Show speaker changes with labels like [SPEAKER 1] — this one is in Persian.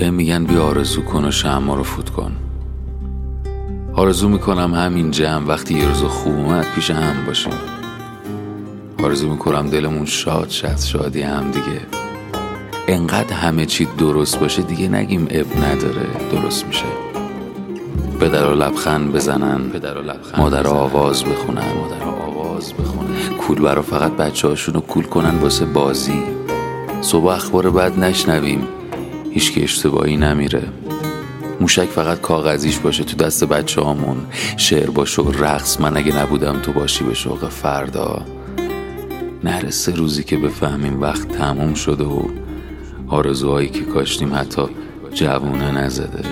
[SPEAKER 1] به میگن بیا آرزو کن و شما رو فوت کن. آرزو می‌کنم همین جمع وقتی یه روز خوب اومد پیش هم باشیم. آرزو می‌کنم دلمون شاد شد شادی هم دیگه. انقدر همه چی درست باشه دیگه نگیم اب نداره درست میشه. پدر و لبخند بزنن پدر و لبخند مادر آواز بخونن. مادر آواز بخونن. کول برا فقط بچه هاشون رو کول کنن واسه بازی. صبح اخبار بد نشنویم. هیچ که اشتباهی نمیره. موشک فقط کاغذیش باشه تو دست بچه هامون شعر باشه و رقص. من اگه نبودم تو باشی به شوق فردا. نرسه روزی که بفهمیم وقت تموم شده و آرزوهایی که کاشتیم حتی جوونه نزده.